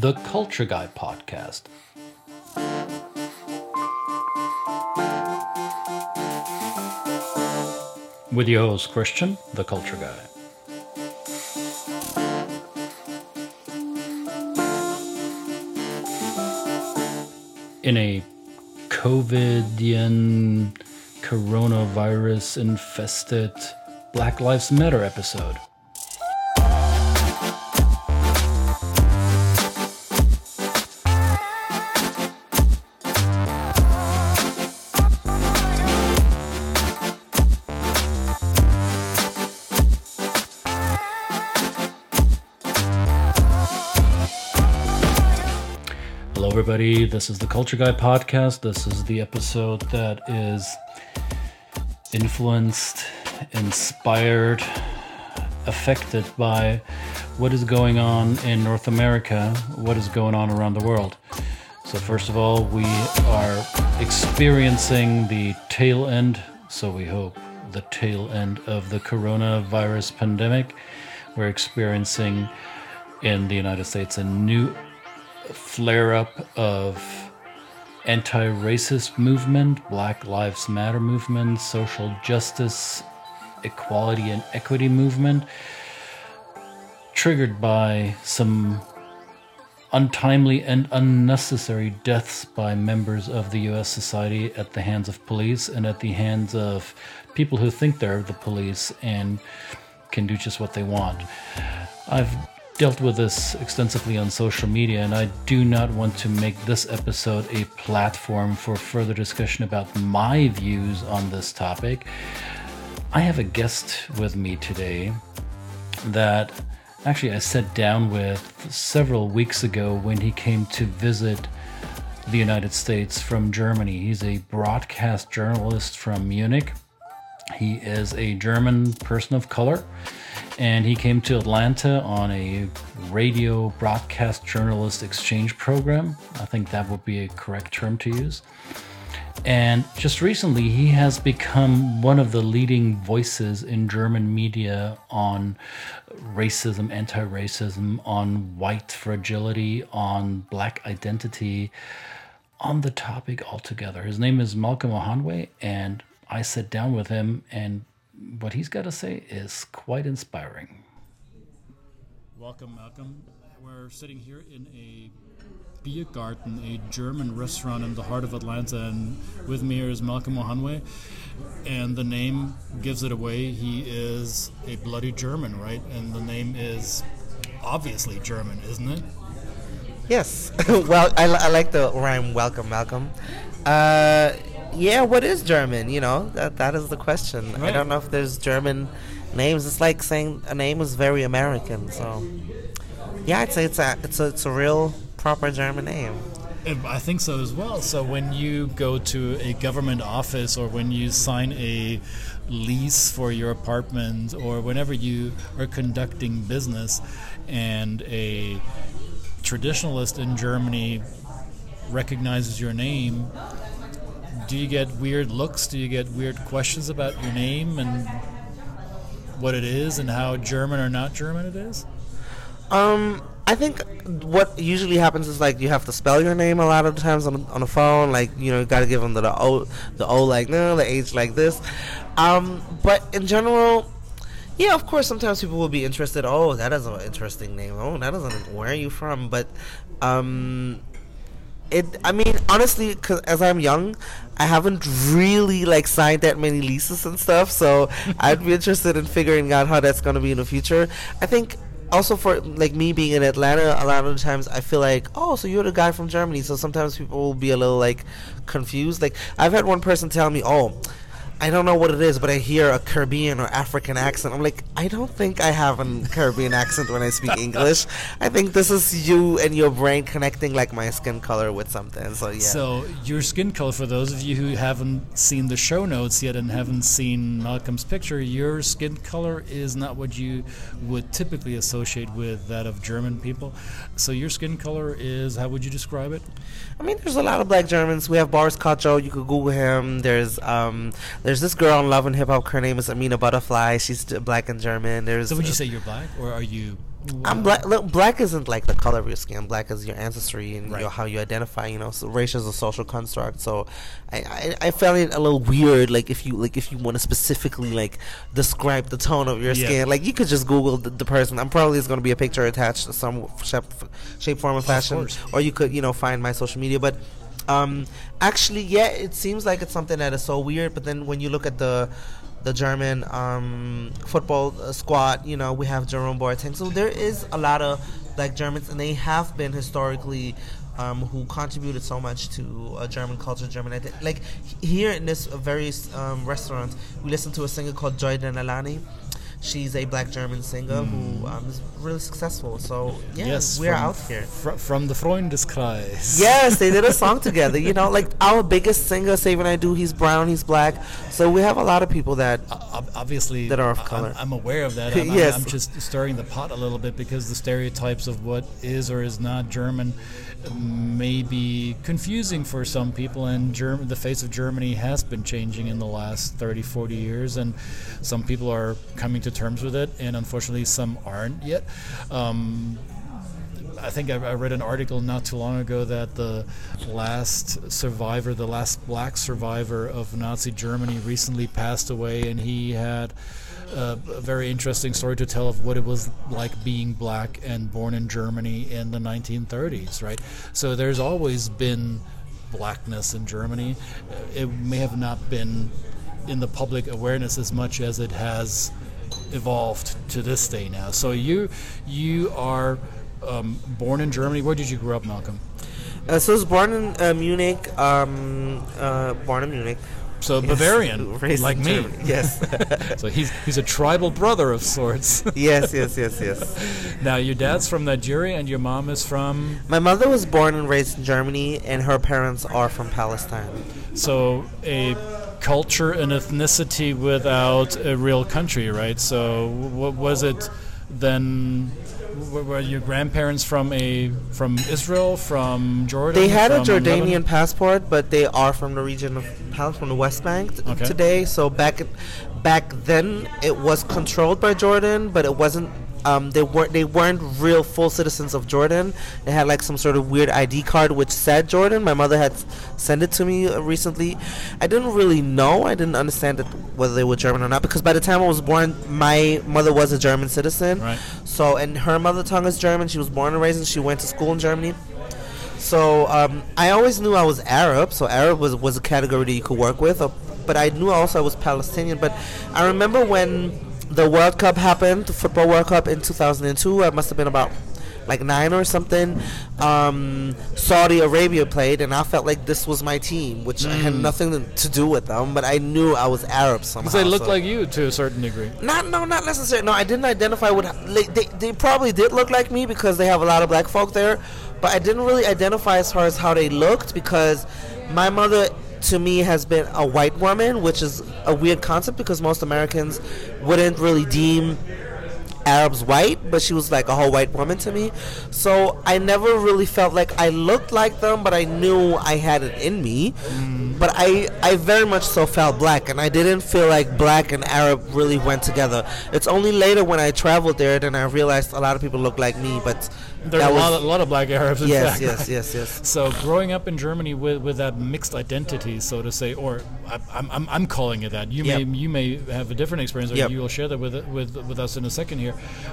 the Culture Guy podcast. With your host, Christian, the Culture Guy. In a COVIDian, coronavirus infested Black Lives Matter episode. Everybody. This is the Culture Guy podcast. This is the episode that is influenced, inspired, affected by what is going on in North America, what is going on around the world. So, first of all, we are experiencing the tail end, so we hope, the tail end of the coronavirus pandemic. We're experiencing in the United States a new flare up of anti racist movement, Black Lives Matter movement, social justice, equality and equity movement, triggered by some untimely and unnecessary deaths by members of the US society at the hands of police and at the hands of people who think they're the police and can do just what they want. I've dealt with this extensively on social media, and I do not want to make this episode a platform for further discussion about my views on this topic. I have a guest with me today that actually I sat down with several weeks ago when he came to visit the United States from Germany. He's a broadcast journalist from Munich. He is a German person of color and he came to Atlanta on a radio broadcast journalist exchange program. I think that would be a correct term to use. And just recently, he has become one of the leading voices in German media on racism, anti racism, on white fragility, on black identity, on the topic altogether. His name is Malcolm Ohanwe, and I sat down with him and what he's got to say is quite inspiring. Welcome, Malcolm. We're sitting here in a Biergarten, a German restaurant in the heart of Atlanta, and with me is Malcolm Ohanwe. And the name gives it away. He is a bloody German, right? And the name is obviously German, isn't it? Yes. well, I, I like the rhyme "Welcome, Malcolm." Uh, yeah, what is German? You know, that that is the question. Right. I don't know if there's German names. It's like saying a name is very American. So, yeah, I'd say it's a it's a it's a real proper German name. I think so as well. So when you go to a government office or when you sign a lease for your apartment or whenever you are conducting business and a traditionalist in Germany recognizes your name, do you get weird looks? Do you get weird questions about your name and what it is and how German or not German it is? Um, I think what usually happens is like you have to spell your name a lot of times on on the phone. Like you know, you got to give them the, the O, the O like no, the H like this. Um, but in general, yeah, of course, sometimes people will be interested. Oh, that is an interesting name. Oh, that isn't. Where are you from? But um, it i mean honestly because as i'm young i haven't really like signed that many leases and stuff so i'd be interested in figuring out how that's going to be in the future. I think also for like me being in atlanta a lot of the times i feel like oh so you're the guy from germany so sometimes people will be a little like confused. Like i've had one person tell me oh I don't know what it is, but I hear a Caribbean or African accent. I'm like, I don't think I have a Caribbean accent when I speak English. I think this is you and your brain connecting like my skin color with something. So yeah. So your skin color, for those of you who haven't seen the show notes yet and haven't seen Malcolm's picture, your skin color is not what you would typically associate with that of German people. So your skin color is how would you describe it? I mean, there's a lot of black Germans. We have Boris Kodjoe. You could Google him. There's um, there's this girl on Love and Hip Hop. Her name is Amina Buddafly. She's black and German. There's so would you say you're black or are you I'm black. Look, black isn't like the color of your skin. Black is your ancestry and Right. your, how you identify. You know, so race is a social construct. So, I, I I found it a little weird. Like if you like if you want to specifically like describe the tone of your Yeah. skin, like you could just Google the, the person. I'm probably going to be a picture attached to some shape, shape form, or fashion, or you could you know find my social media. But um, actually, yeah, it seems like it's something that is so weird. But then when you look at the the German um, football uh, squad, you know, we have Jerome Boateng. So there is a lot of like Germans, and they have been historically. Um, who contributed so much to uh, German culture, German identity. Like here in this various um, restaurants, we listen to a singer called Joy Denalane. She's a black German singer who um, is really successful. So yeah, yes, we're out here. fr- from the Freundeskreis. Yes, they did a song together. You know, like our biggest singer, Xavier Naidoo, he's brown, he's black. So we have a lot of people that. Ob- obviously That are of I- I'm- color. I'm, aware of that. I'm, I'm- Yes. I'm just stirring the pot a little bit because the stereotypes of what is or is not German may be confusing for some people, and Germ- the face of Germany has been changing in the last 30, 40 years, and some people are coming to terms with it, and unfortunately, some aren't yet. Um, I think I, read an article not too long ago that the last survivor, the last black survivor of Nazi Germany, recently passed away, and he had a very interesting story to tell of what it was like being black and born in Germany in the 1930s. Right, so there's always been blackness in Germany. It may have not been in the public awareness as much as it has evolved to this day now. So you you are um, born in Germany. Where did you grow up, Malcolm? Uh, so I was born in uh, Munich. Um, uh, born in Munich. So Yes. Bavarian, Raised like me. Germany. Yes. So he's he's a tribal brother of sorts. yes, yes, yes, yes. now your dad's from Nigeria and your mom is from. My mother was born and raised in Germany, and her parents are from Palestine. So a culture and ethnicity without a real country, right? So what was it then? Were your grandparents from a from Israel, from Jordan? They had a Jordanian Lebanon? passport, but they are from the region of Palestine, from the West Bank t- Okay. today. So back back then, it was controlled by Jordan, but it wasn't. Um, they weren't they weren't real full citizens of Jordan. They had like some sort of weird ID card which said Jordan. My mother had sent it to me uh, recently. I didn't really know. I didn't understand it, whether they were German or not because by the time I was born, my mother was a German citizen. Right. So and her mother tongue is German. She was born and raised, and she went to school in Germany. So um, I always knew I was Arab. So Arab was was a category that you could work with. Uh, but I knew also I was Palestinian. But I remember when the World Cup happened, the football World Cup in 2002. I must have been about like nine or something. Um, Saudi Arabia played, and I felt like this was my team, which I had nothing to- to do with them. But I knew I was Arab somehow. Because they looked so- like you to a certain degree. not no, not necessarily. No, I didn't identify with. Like, they they probably did look like me because they have a lot of black folk there, but I didn't really identify as far as how they looked because my mother to me has been a white woman, which is a weird concept because most Americans wouldn't really deem Arabs white, but she was like a whole white woman to me. So I never really felt like I looked like them, but I knew I had it in me. Mm. But I, I very much so felt black, and I didn't feel like black and Arab really went together. It's only later when I traveled there then I realized a lot of people look like me, but There are a lot, of, a lot of black Arabs. In yes, fact, yes, yes, yes. So growing up in Germany with, with that mixed identity, so to say, or I, I'm, I'm, I'm calling it that. You Yep. may you may have a different experience, or Yep. you will share that with with with us in a second here.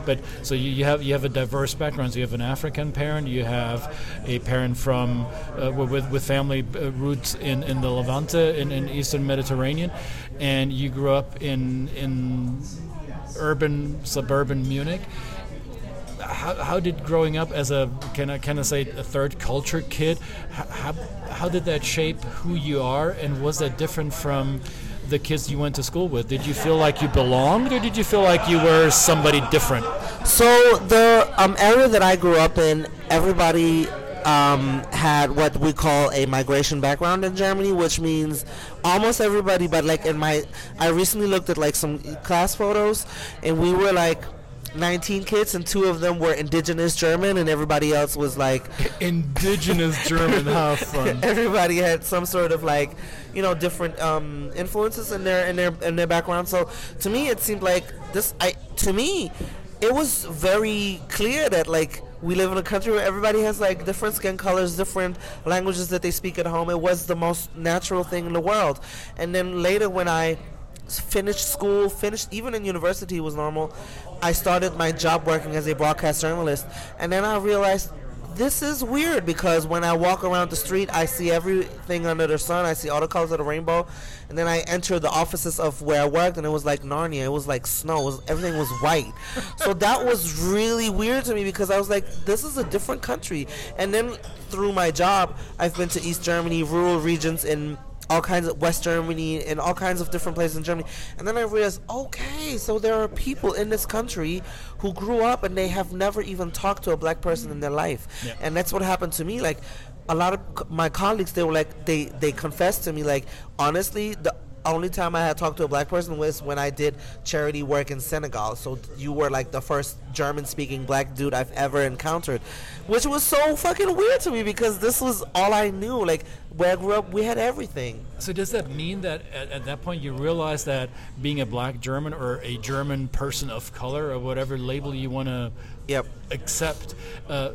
But so you, you have you have a diverse background. So you have an African parent, you have a parent from uh, with with family uh, roots in, in the Levante in, in Eastern Mediterranean, and you grew up in in urban suburban Munich. How, how did growing up as a can I can I say a third culture kid how, how, how did that shape who you are? And was that different from the kids you went to school with did you feel like you belonged or did you feel like you were somebody different So the um, area that I grew up in, everybody um, had what we call a migration background in Germany, which means almost everybody. But like in my, I recently looked at like some class photos, and we were like. 19 kids and two of them were indigenous German and everybody else was like indigenous German how fun everybody had some sort of like you know different um, influences in their in their in their background so to me it seemed like this I to me it was very clear that like we live in a country where everybody has like different skin colors, different languages that they speak at home. It was the most natural thing in the world. And then later when I finished school, finished even in university was normal. I started my job working as a broadcast journalist, and then I realized this is weird because when I walk around the street, I see everything under the sun. I see all the colors of the rainbow, and then I enter the offices of where I worked, and it was like Narnia. It was like snow. It was, everything was white. so that was really weird to me because I was like, this is a different country. And then through my job, I've been to East Germany, rural regions in all kinds of West Germany and all kinds of different places in Germany. And then I realized, okay, so there are people in this country who grew up and they have never even talked to a black person in their life. Yeah. And that's what happened to me. Like a lot of my colleagues, they were like, they they confessed to me, like honestly, the only time I had talked to a black person was when I did charity work in Senegal. So you were like the first German speaking black dude I've ever encountered, which was so fucking weird to me because this was all I knew. Like where I grew up, we had everything. So does that mean that at, at that point you realize that being a black German or a German person of color or whatever label you want to Yep. accept uh,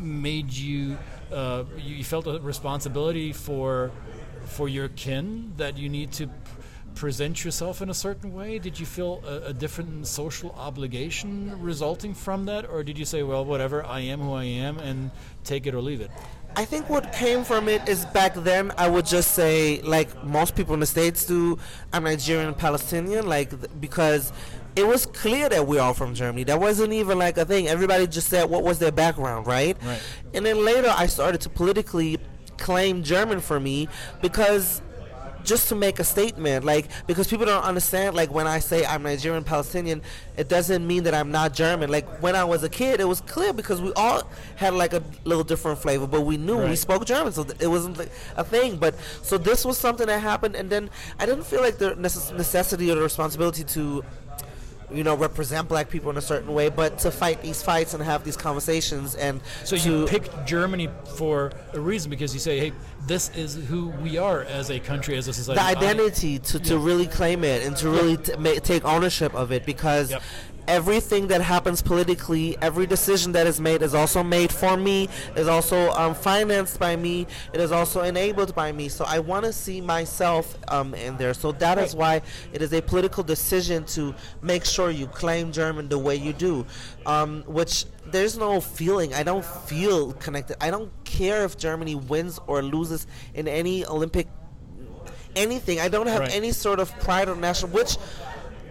made you uh, you you felt a responsibility for for your kin that you need to present yourself in a certain way? Did you feel a, a different social obligation resulting from that? Or did you say well whatever i am who i am and take it or leave it I think what came from it is back then I would just say like most people in the states do I'm Nigerian and Palestinian like because it was clear that we're all from Germany. That wasn't even like a thing. Everybody just said what was their background right? Right. and then later I started to politically claim German for me because just to make a statement like because people don't understand like when i say i'm nigerian palestinian it doesn't mean that i'm not german. Like when i was a kid it was clear because we all had like a little different flavor but we knew we spoke german so th- it wasn't like a thing. But so this was something that happened and then i didn't feel like the necess- necessity or the responsibility to you know represent black people in a certain way but to fight these fights and have these conversations and so you picked germany for a reason because you say hey this is who we are as a country as a society the I- identity to, to really claim it and to really t- ma- take ownership of it because Yep. Everything that happens politically every decision that is made is also made for me is also um, financed by me it is also enabled by me so i want to see myself um, in there so that is Right. why it is a political decision to make sure you claim german the way you do um, which there's no feeling i don't feel connected i don't care if germany wins or loses in any olympic anything. I don't have Right. any sort of pride or national. Which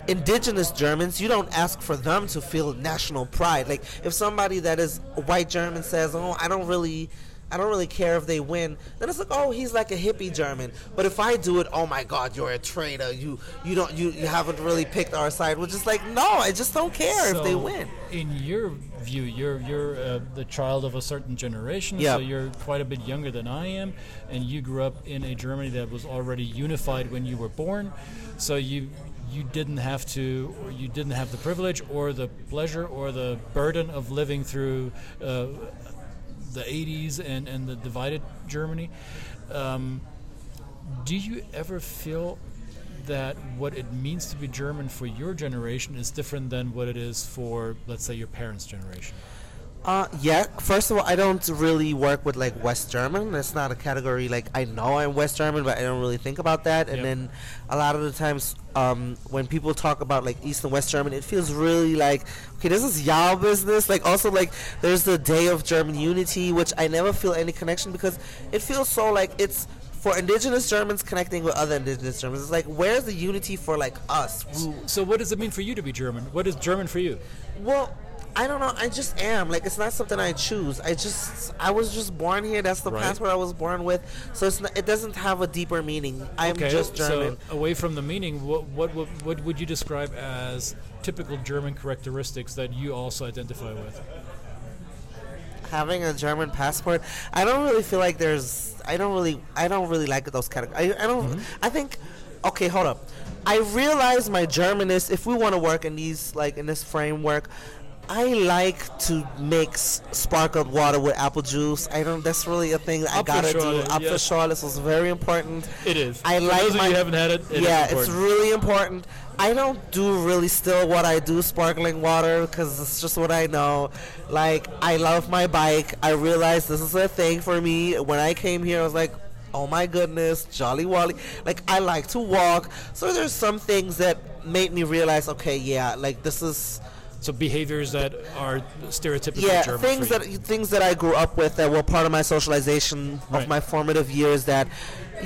indigenous Germans, you don't ask for them to feel national pride. Like if somebody that is white German says, "Oh, I don't really." I don't really care if they win. Then it's like, oh, he's like a hippie German. But if I do it, oh my God, you're a traitor. You you don't you, you haven't really picked our side. Which is like, no, I just don't care if they win. In your view, you're you're uh, the child of a certain generation, Yeah. so you're quite a bit younger than I am, and you grew up in a Germany that was already unified when you were born, so you you didn't have to, or you didn't have the privilege or the pleasure or the burden of living through. Uh, the 80s and, and the divided Germany. Um, do you ever feel that what it means to be German for your generation is different than what it is for, let's say, your parents' generation? Uh, yeah. First of all, I don't really work with like West German. That's not a category like I know I'm West German, but I don't really think about that. And Yep. then a lot of the times, um, when people talk about like East and West German, it feels really like okay, this is y'all business. Like also like there's the Day of German Unity, which I never feel any connection because it feels so like it's. For indigenous Germans connecting with other indigenous Germans, it's like where's the unity for like us? Who, So, what does it mean for you to be German? What is German for you? well, I don't know. I just am. Like it's not something I choose. I just I was just born here. That's the Right. passport I was born with. So it's not, it doesn't have a deeper meaning. I'm okay, just German. so away from the meaning, what, what what what would you describe as typical German characteristics that you also identify with? Having a German passport, I don't really feel like there's. I don't really. I don't really like those categories. I, I don't. Mm-hmm. I think. Okay, hold up. I realize my German is. If we want to work in these like in this framework. I like to mix sparkled water with apple juice. I don't. That's really a thing that I gotta do. Apfelschorle yes. is very important. It is. I For like those of my- you haven't had it. it is yeah, it's really important. I don't do really still what I do sparkling water because it's just what I know. Like I love my bike. I realized this is a thing for me. When I came here, I was like, oh my goodness, Jolly Wally. Like I like to walk. So there's some things that made me realize, okay, yeah, like this is so behaviors that are stereotypical yeah things that things that I grew up with that were part of my socialization Right. of my formative years that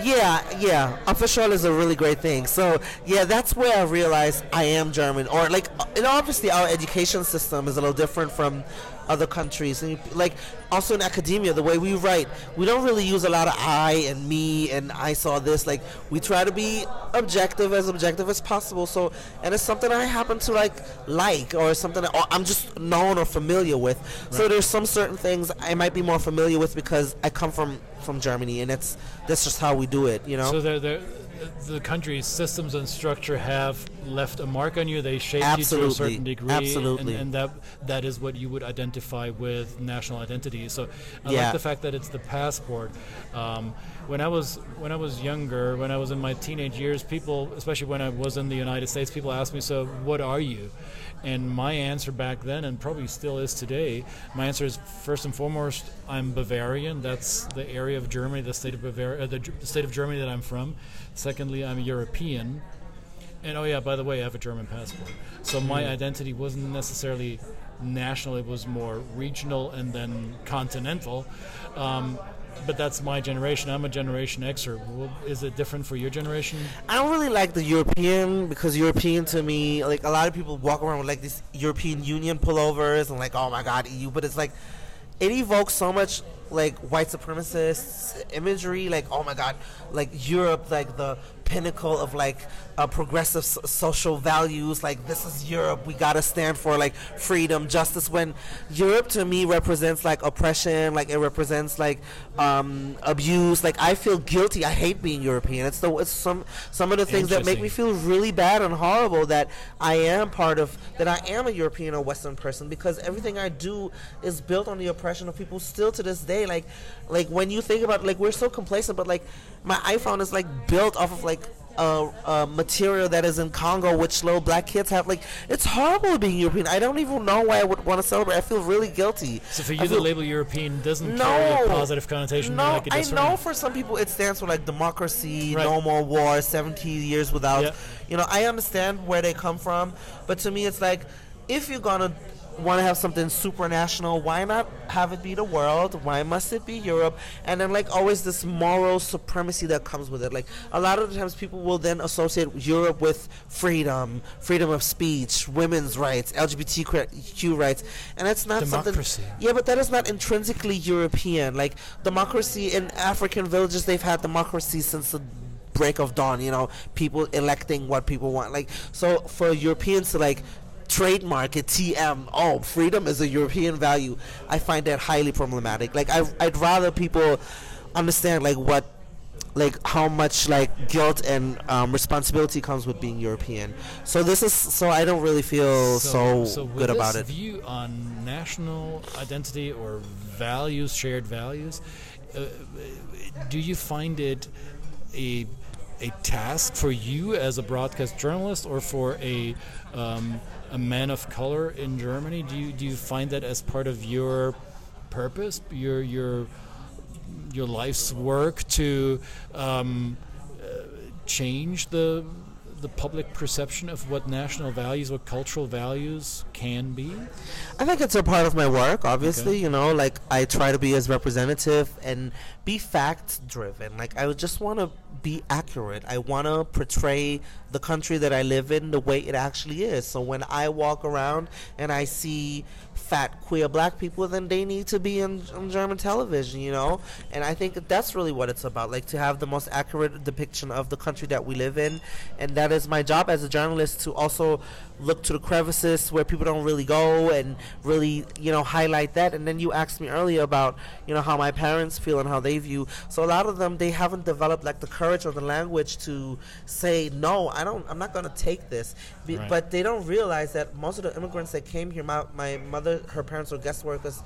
yeah yeah. Official is a really great thing. So yeah that's where I realized I am German. Or like uh, and obviously our education system is a little different from other countries. And like also in academia the way we write we don't really use a lot of I and me and I saw this. Like we try to be objective as objective as possible. So and it's something I happen to like like or something that, or I'm just known or familiar with. So there's some certain things I might be more familiar with because I come from from Germany and it's that's just how we do it you know So they're, they're, the country's systems and structure have left a mark on you. They shaped you to a certain degree, Absolutely. and, and that that is what you would identify with national identity. So I Yeah. like the fact that it's the passport. Um, when I was when I was younger, when I was in my teenage years, people, especially when I was in the United States, people asked me, "So what are you?" And my answer back then, and probably still is today, my answer is first and foremost, I'm Bavarian. That's the area of Germany, the state of Bavaria, uh, the, the state of Germany that I'm from. Secondly, I'm European. And oh yeah, by the way, I have a German passport. So my identity wasn't necessarily national; it was more regional and then continental. Um, but that's my generation. I'm a Generation Xer. Well, is it different for your generation? I don't really like the European because European to me, like a lot of people walk around with like these European Union pullovers and like, oh my God, EU. But it's like, it evokes so much like white supremacist imagery. Like, oh my God, like Europe, like the pinnacle of like uh, progressive s- social values. Like, this is Europe. We gotta stand for like freedom, justice. When Europe to me represents like oppression, like it represents like um, abuse. Like, I feel guilty. I hate being European. It's the it's some some of the things that make me feel really bad and horrible that I am part of that I am a European or Western person because everything I do is built on the oppression of people still to this day. Like like when you think about like we're so complacent, but like my iPhone is like built off of like uh, uh, material that is in Congo, which little black kids have. Like, it's horrible being European. I don't even know why I would want to celebrate. I feel really guilty. So for I you, the label European doesn't no, carry a positive connotation. No, like it I know me. for some people it stands for like democracy, Right. no more war, 70 years without. Yeah. You know, I understand where they come from, but to me it's like if you're gonna want to have something supranational, why not have it be the world? Why must it be Europe? And then like always this moral supremacy that comes with it. Like a lot of the times people will then associate Europe with freedom, freedom of speech, women's rights, LGBTQ rights, and that's not Democracy. something. Yeah, but that is not intrinsically European. Like democracy in African villages, they've had democracy since the break of dawn. You know, people electing what people want. Like so, for Europeans to like trademark it TM. Oh, freedom is a European value. I find that highly problematic. Like I, I'd rather people understand like what. Like how much like guilt and um, responsibility comes with being European. So this is so I don't really feel so, with good this about it. View on national identity or values, shared values. Uh, do you find it a a task for you as a broadcast journalist, or for a um, a man of color in Germany? Do you do you find that as part of your purpose, your your your life's work to um, uh, change the the public perception of what national values, what cultural values can be? I think it's a part of my work, obviously, Okay. you know, like I try to be as representative and be fact driven. Like I just want to be accurate. I want to portray the country that I live in the way it actually is. So when I walk around and I see fat queer black people, then they need to be in, on German television, you know? And I think that that's really what it's about, like to have the most accurate depiction of the country that we live in. And that is my job as a journalist to also look to the crevices where people don't really go and really you know highlight that. And then you asked me earlier about you know how my parents feel and how they view. So a lot of them they haven't developed like the courage or the language to say no i don't i'm not going to take this. Be- Right. but they don't realize that most of the immigrants that came here my, my mother her parents were guest workers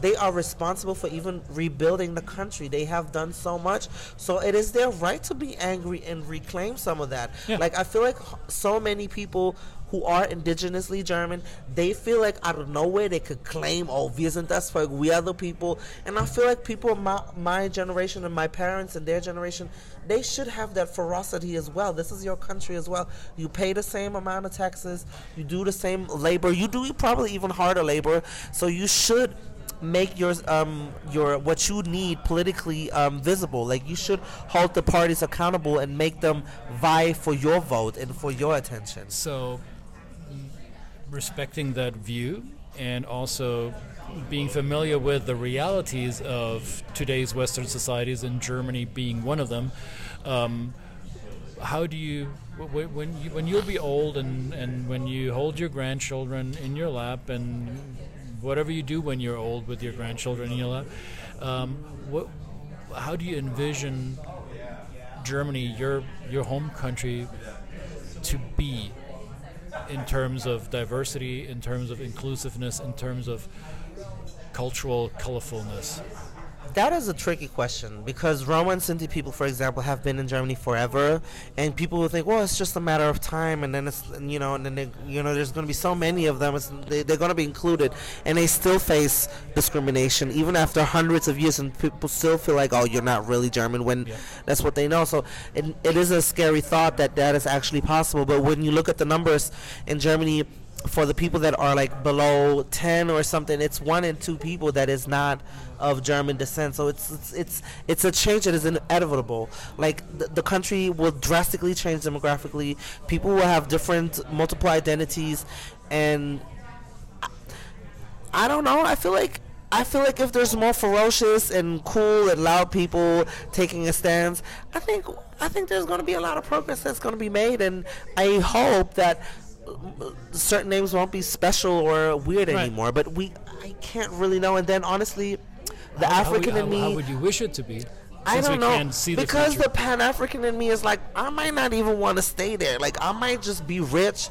they are responsible for even rebuilding the country. They have done so much. So it is their right to be angry and reclaim some of that. Yeah. like i feel like so many people who are indigenously German, they feel like out of nowhere they could claim, oh, wir sind das Volk, we are the people. And I feel like people my, my generation and my parents and their generation, they should have that ferocity as well. This is your country as well. You pay the same amount of taxes, you do the same labor, you do probably even harder labor. So you should make your um your what you need politically um visible like you should hold the parties accountable and make them vie for your vote and for your attention So, respecting that view and also being familiar with the realities of today's Western societies, and Germany being one of them. Um, how do you wh- wh- when you when you'll be old and and when you hold your grandchildren in your lap and whatever you do when you're old with your grandchildren in your lap, um, what how do you envision Germany, your your home country, to be in terms of diversity, in terms of inclusiveness, in terms of cultural colorfulness? That is a tricky question because Roma and Sinti people, for example, have been in Germany forever, and people will think, well, it's just a matter of time, and then it's you know, and then they, you know, there's going to be so many of them, it's, they, they're going to be included, and they still face discrimination even after hundreds of years, and people still feel like, oh, you're not really German when Yeah. that's what they know. So it, it is a scary thought that that is actually possible. But when you look at the numbers in Germany for the people that are like below 10 or something it's one in two people that is not of german descent. So it's it's it's, it's a change that is inevitable. Like the, the country will drastically change demographically. People will have different multiple identities. And I, I don't know. I feel like I feel like if there's more ferocious and cool and loud people taking a stance, I think I think there's going to be a lot of progress that's going to be made, and I hope that certain names won't be special or weird Right. anymore. But we, I can't really know. And then honestly, the How- how African how, in me, How would you wish it to be? I don't know the because future? the Pan African in me is like I might not even want to stay there. Like I might just be rich,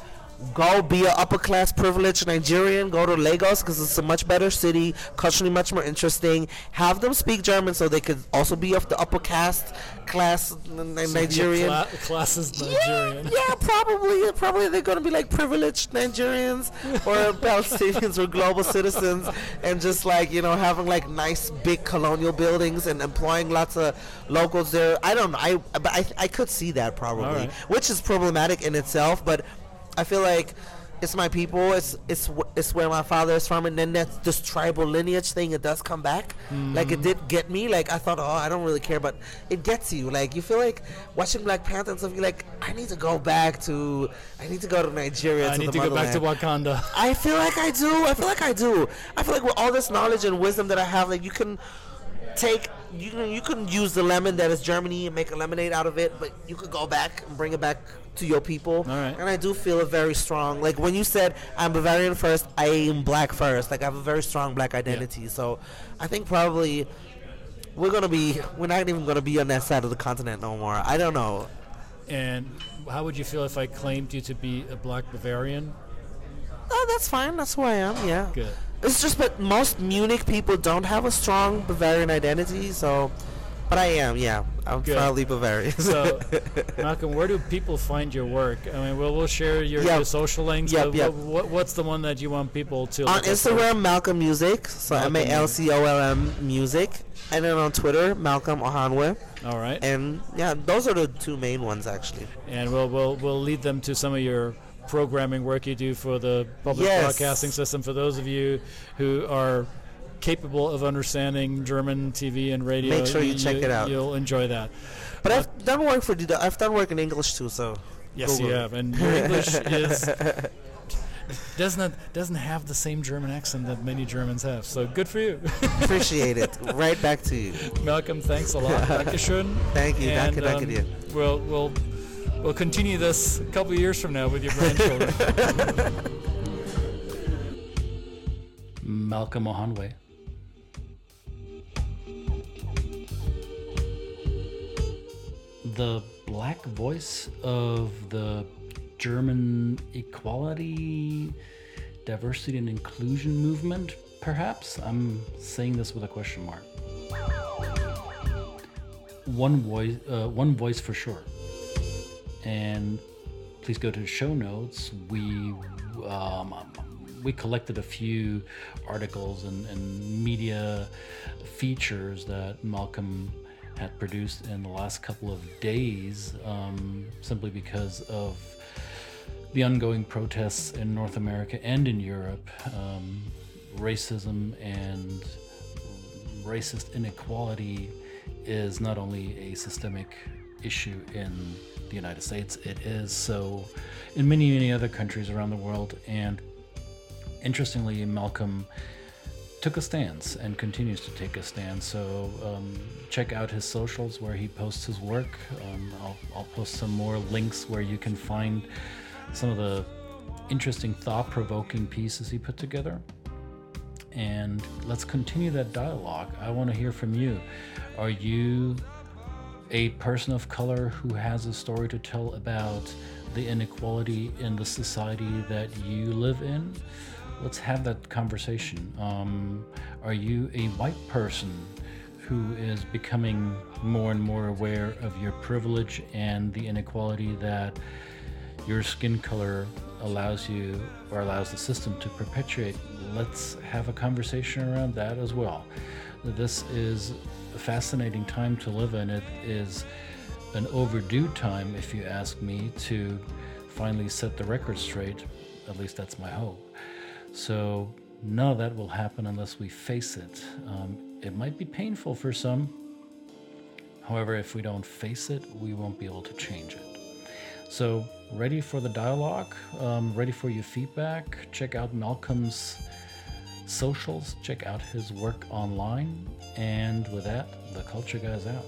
go be an upper class privileged Nigerian, go to Lagos because it's a much better city, culturally much more interesting. Have them speak German so they could also be of the upper caste class n- So Nigerian. cla- class is Yeah, Nigerian. yeah, probably. Probably they're going to be like privileged Nigerians or Palestinians or global citizens, and just like you know having like nice big colonial buildings and employing lots of locals there. I don't know. I but I I could see that probably, Alright. which is problematic in itself. But I feel like. It's my people. It's it's it's where my father is from, and then that this tribal lineage thing. It does come back. Like it did get me. Like I thought, oh, I don't really care, but it gets you. Like you feel like watching Black Panther and stuff. You're like, I need to go back to. I need to go to Nigeria. I to need the to go back to. Wakanda. I feel like I do. I feel like I do. I feel like with all this knowledge and wisdom that I have, like you can take you can you can use the lemon that is Germany and make a lemonade out of it, but you could go back and bring it back to your people. right. And I do feel it very strong. Like when you said I'm Bavarian first, I am black first. Like I have a very strong black identity. So I think probably we're gonna be we're not even gonna be on that side of the continent no more. I don't know. And how would you feel if I claimed you to be a black Bavarian? Oh, that's fine. That's who I am. Yeah. Good. It's just that most Munich people don't have a strong Bavarian identity, so. But I am, yeah. I'm Good. proudly Bavarian. So, Malcolm, where do people find your work? I mean, we'll, we'll share your, Yep. your social links. Yep, yep. What, what, what's the one that you want people to on? Instagram, Malcolm Music, so Malcolm A L C O L M Music, and then on Twitter, Malcolm Ohanwe, All right. and yeah, those are the two main ones actually. and we'll, we'll we'll lead them to some of your programming work you do for the public Yes. broadcasting system. For those of you who are capable of understanding German TV and radio, Make sure you check it out. You'll enjoy that. But I've done work for I've done work in English too, so Yes, you Google it. have, and your English is doesn't doesn't have the same German accent that many Germans have. So good for you, appreciate it. Right back to you. Malcolm. Thanks a lot. Dankeschön. Thank you. And, danke, danke um, dir. We'll we'll we'll continue this a couple years from now with your grandchildren. Malcolm Ohanwe. The black voice of the German equality, diversity, and inclusion movement, perhaps? I'm saying this with a question mark. One voice, uh, one voice for sure. And please go to the show notes. We um, we collected a few articles and, and media features that Malcolm had produced in the last couple of days, um, simply because of the ongoing protests in North America and in Europe, um, racism and racist inequality is not only a systemic issue in the United States, it is so in many, many other countries around the world. And interestingly, Malcolm took a stance and continues to take a stance. So um, check out his socials where he posts his work. Um, I'll, I'll post some more links where you can find some of the interesting, thought provoking pieces he put together. And let's continue that dialogue. I want to hear from you. Are you a person of color who has a story to tell about the inequality in the society that you live in? let's have that conversation. Um, are you a white person who is becoming more and more aware of your privilege and the inequality that your skin color allows you or allows the system to perpetuate? Let's have a conversation around that as well. This is a fascinating time to live in. It is an overdue time, if you ask me, to finally set the record straight. At least that's my hope. So none of that will happen unless we face it. Um, it might be painful for some. However, if we don't face it, we won't be able to change it. So, ready for the dialogue? Um, ready for your feedback? Check out Malcolm's socials, check out his work online. And with that, the Culture Guy's out.